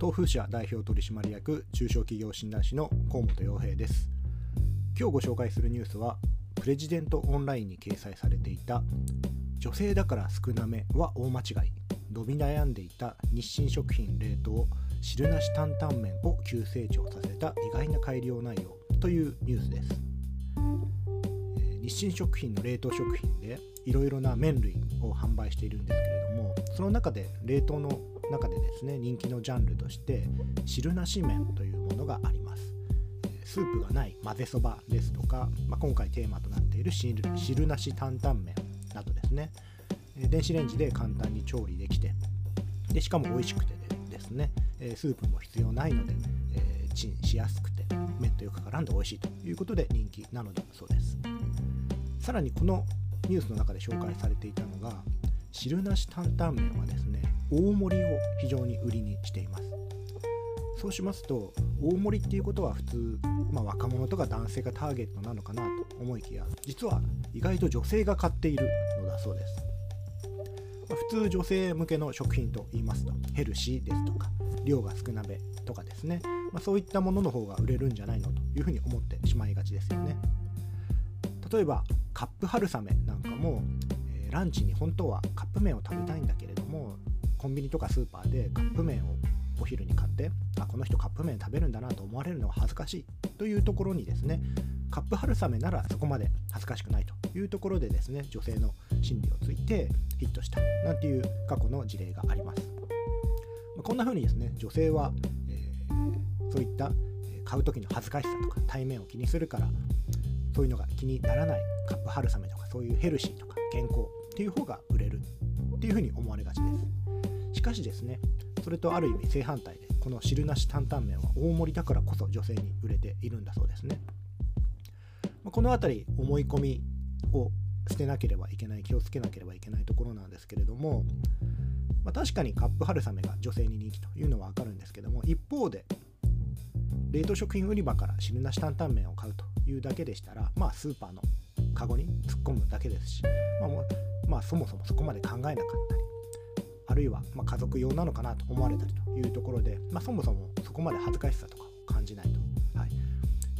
東風社代表取締役中小企業診断士の河本洋平です今日ご紹介するニュースはプレジデントオンラインに掲載されていた女性だから少なめは大間違い伸び悩んでいた日清食品冷凍汁なし担々麺を急成長させた意外な改良内容というニュースです日清食品の冷凍食品でいろいろな麺類を販売しているんですけれどもその中で冷凍の中でですね人気のジャンルとして汁なし麺というものがあります。スープがない混ぜそばですとか、まあ、今回テーマとなっている汁汁なし担々麺などですね。電子レンジで簡単に調理できてでしかも美味しくてですねスープも必要ないので、えチンしやすくて麺とよく絡んで美味しいということで人気なのだそうです。さらにこのニュースの中で紹介されていたのが汁なし担々麺はですね大盛りを非常に売りにしています。そうしますと大盛りっていうことは普通、まあ、若者とか男性がターゲットなのかなと思いきや実は意外と女性が買っているのだそうです、まあ、普通女性向けの食品と言いますとヘルシーですとか量が少なめとかですね、まあ、そういったものの方が売れるんじゃないのというふうに思ってしまいがちですよね。例えばカップ春雨なんかも、ランチに本当はカップ麺を食べたいんだけれどもコンビニとかスーパーでカップ麺をお昼に買ってあこの人カップ麺食べるんだなと思われるのは恥ずかしい。というところにですねカップ春雨ならそこまで恥ずかしくないというところでですね女性の心理をついてヒットしたなんていう過去の事例があります、まこんな風にですね女性は、えー、そういった買う時の恥ずかしさとか対面を気にするからそういうのが気にならないカップ春雨とかそういうヘルシーとか健康っていう方が売れるっていうふうに思われがちです。しかしですねそれとある意味正反対でこの汁なし担々麺は大盛りだからこそ女性に売れているんだそうですね。この辺り思い込みを捨てなければいけない気をつけなければいけないところなんですけれども、まあ、確かにカップ春雨が女性に人気というのは分かるんですけども一方で冷凍食品売り場から汁なし担々麺を買うというだけでしたら、まあ、スーパーのカゴに突っ込むだけですし、まあもまあ、そもそもそこまで考えなかったりあるいはま家族用なのかなと思われたりというところで、まあ、そもそもそこまで恥ずかしさとか感じないと、はい、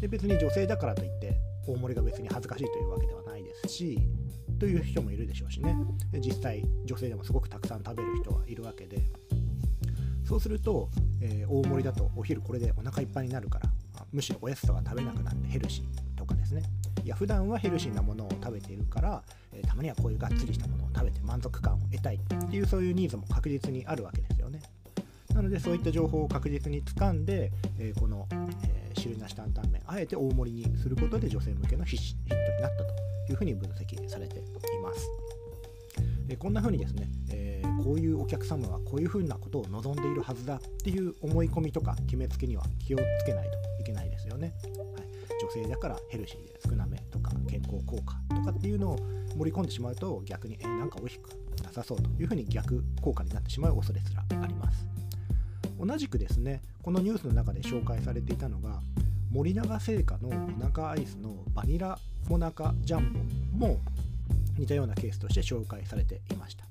で別に女性だからといって大盛りが別に恥ずかしいというわけではないですしという人もいるでしょうしね。実際女性でもすごくたくさん食べる人はいるわけで。そうすると、えー、大盛りだとお昼これでお腹いっぱいになるからむしろおやつとか食べなくなってヘルシーとかですね。いや普段はヘルシーなものを食べているから、えー、たまにはこういうがっつりしたものを食べて満足感を得たいっていうそういうニーズも確実にあるわけですよね。なのでそういった情報を確実に掴んで、えー、この、えー、汁なし担々麺あえて大盛りにすることで女性向けのヒットになったというふうに分析されています、えこんな風にですね、えこういうお客様はこういうふうなことを望んでいるはずだっていう思い込みとか決めつけには気をつけないといけないですよね、はい、女性だからヘルシーで少なめとか健康効果とかっていうのを盛り込んでしまうと逆に、えー、なんか美味しくなさそうというふうに逆効果になってしまう恐れすらあります。同じくですねこのニュースの中で紹介されていたのが森永製菓のモナカアイスのバニラモナカジャンボも似たようなケースとして紹介されていました。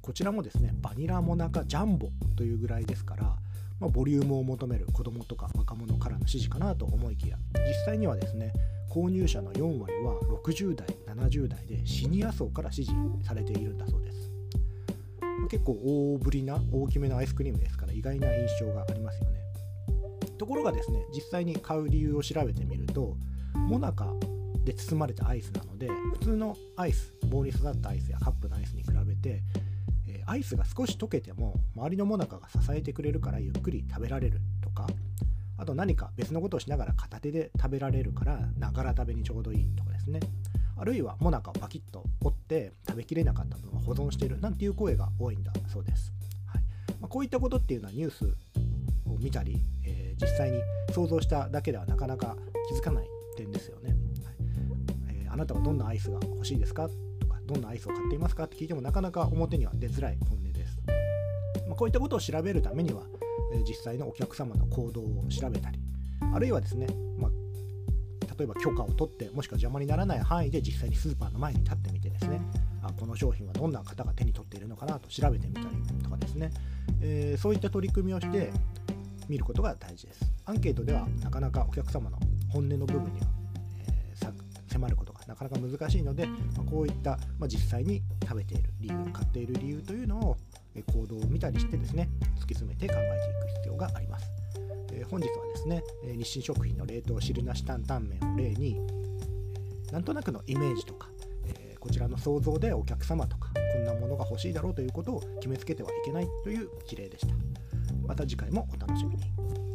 こちらもですねバニラモナカジャンボというぐらいですから、まあ、ボリュームを求める子供とか若者からの支持かなと思いきや実際にはですね購入者の4割は60代70代でシニア層から支持されているんだそうです。結構大ぶりな大きめのアイスクリームですから意外な印象がありますよね。ところがですね実際に買う理由を調べてみるとモナカで包まれたアイスなので普通のアイス棒に育ったアイスやカップのアイスに比べて、え、アイスが少し溶けても周りのモナカが支えてくれるからゆっくり食べられるとかあと何か別のことをしながら片手で食べられるからながら食べにちょうどいいとかですね。あるいはモナカをパキッと折って食べきれなかった分を保存してるなんていう声が多いんだそうです、はい。まあ、こういったことっていうのはニュースを見たり、えー、実際に想像しただけではなかなか気づかない点ですよね、なたはどんなアイスが欲しいですか？とかどんなアイスを買っていますか？って聞いてもなかなか表には出づらい本音です、まあ、こういったことを調べるためには、え、実際のお客様の行動を調べたりあるいはですね、まあ例えば許可を取ってもしくは邪魔にならない範囲で実際にスーパーの前に立ってみてですねあこの商品はどんな方が手に取っているのかなと調べてみたりとかですね、えー、そういった取り組みをして見ることが大事です。アンケートではなかなかお客様の本音の部分には、迫ることがなかなか難しいので、ま、こういった、まあ、実際に食べている理由買っている理由というのを行動を見たりしてですね突き詰めて考えていく必要があります、え、本日はですね日清食品の冷凍汁なし担々麺を例になんとなくのイメージとか、え、こちらの想像でお客様とかこんなものが欲しいだろうということを決めつけてはいけないという事例でした。また次回もお楽しみに。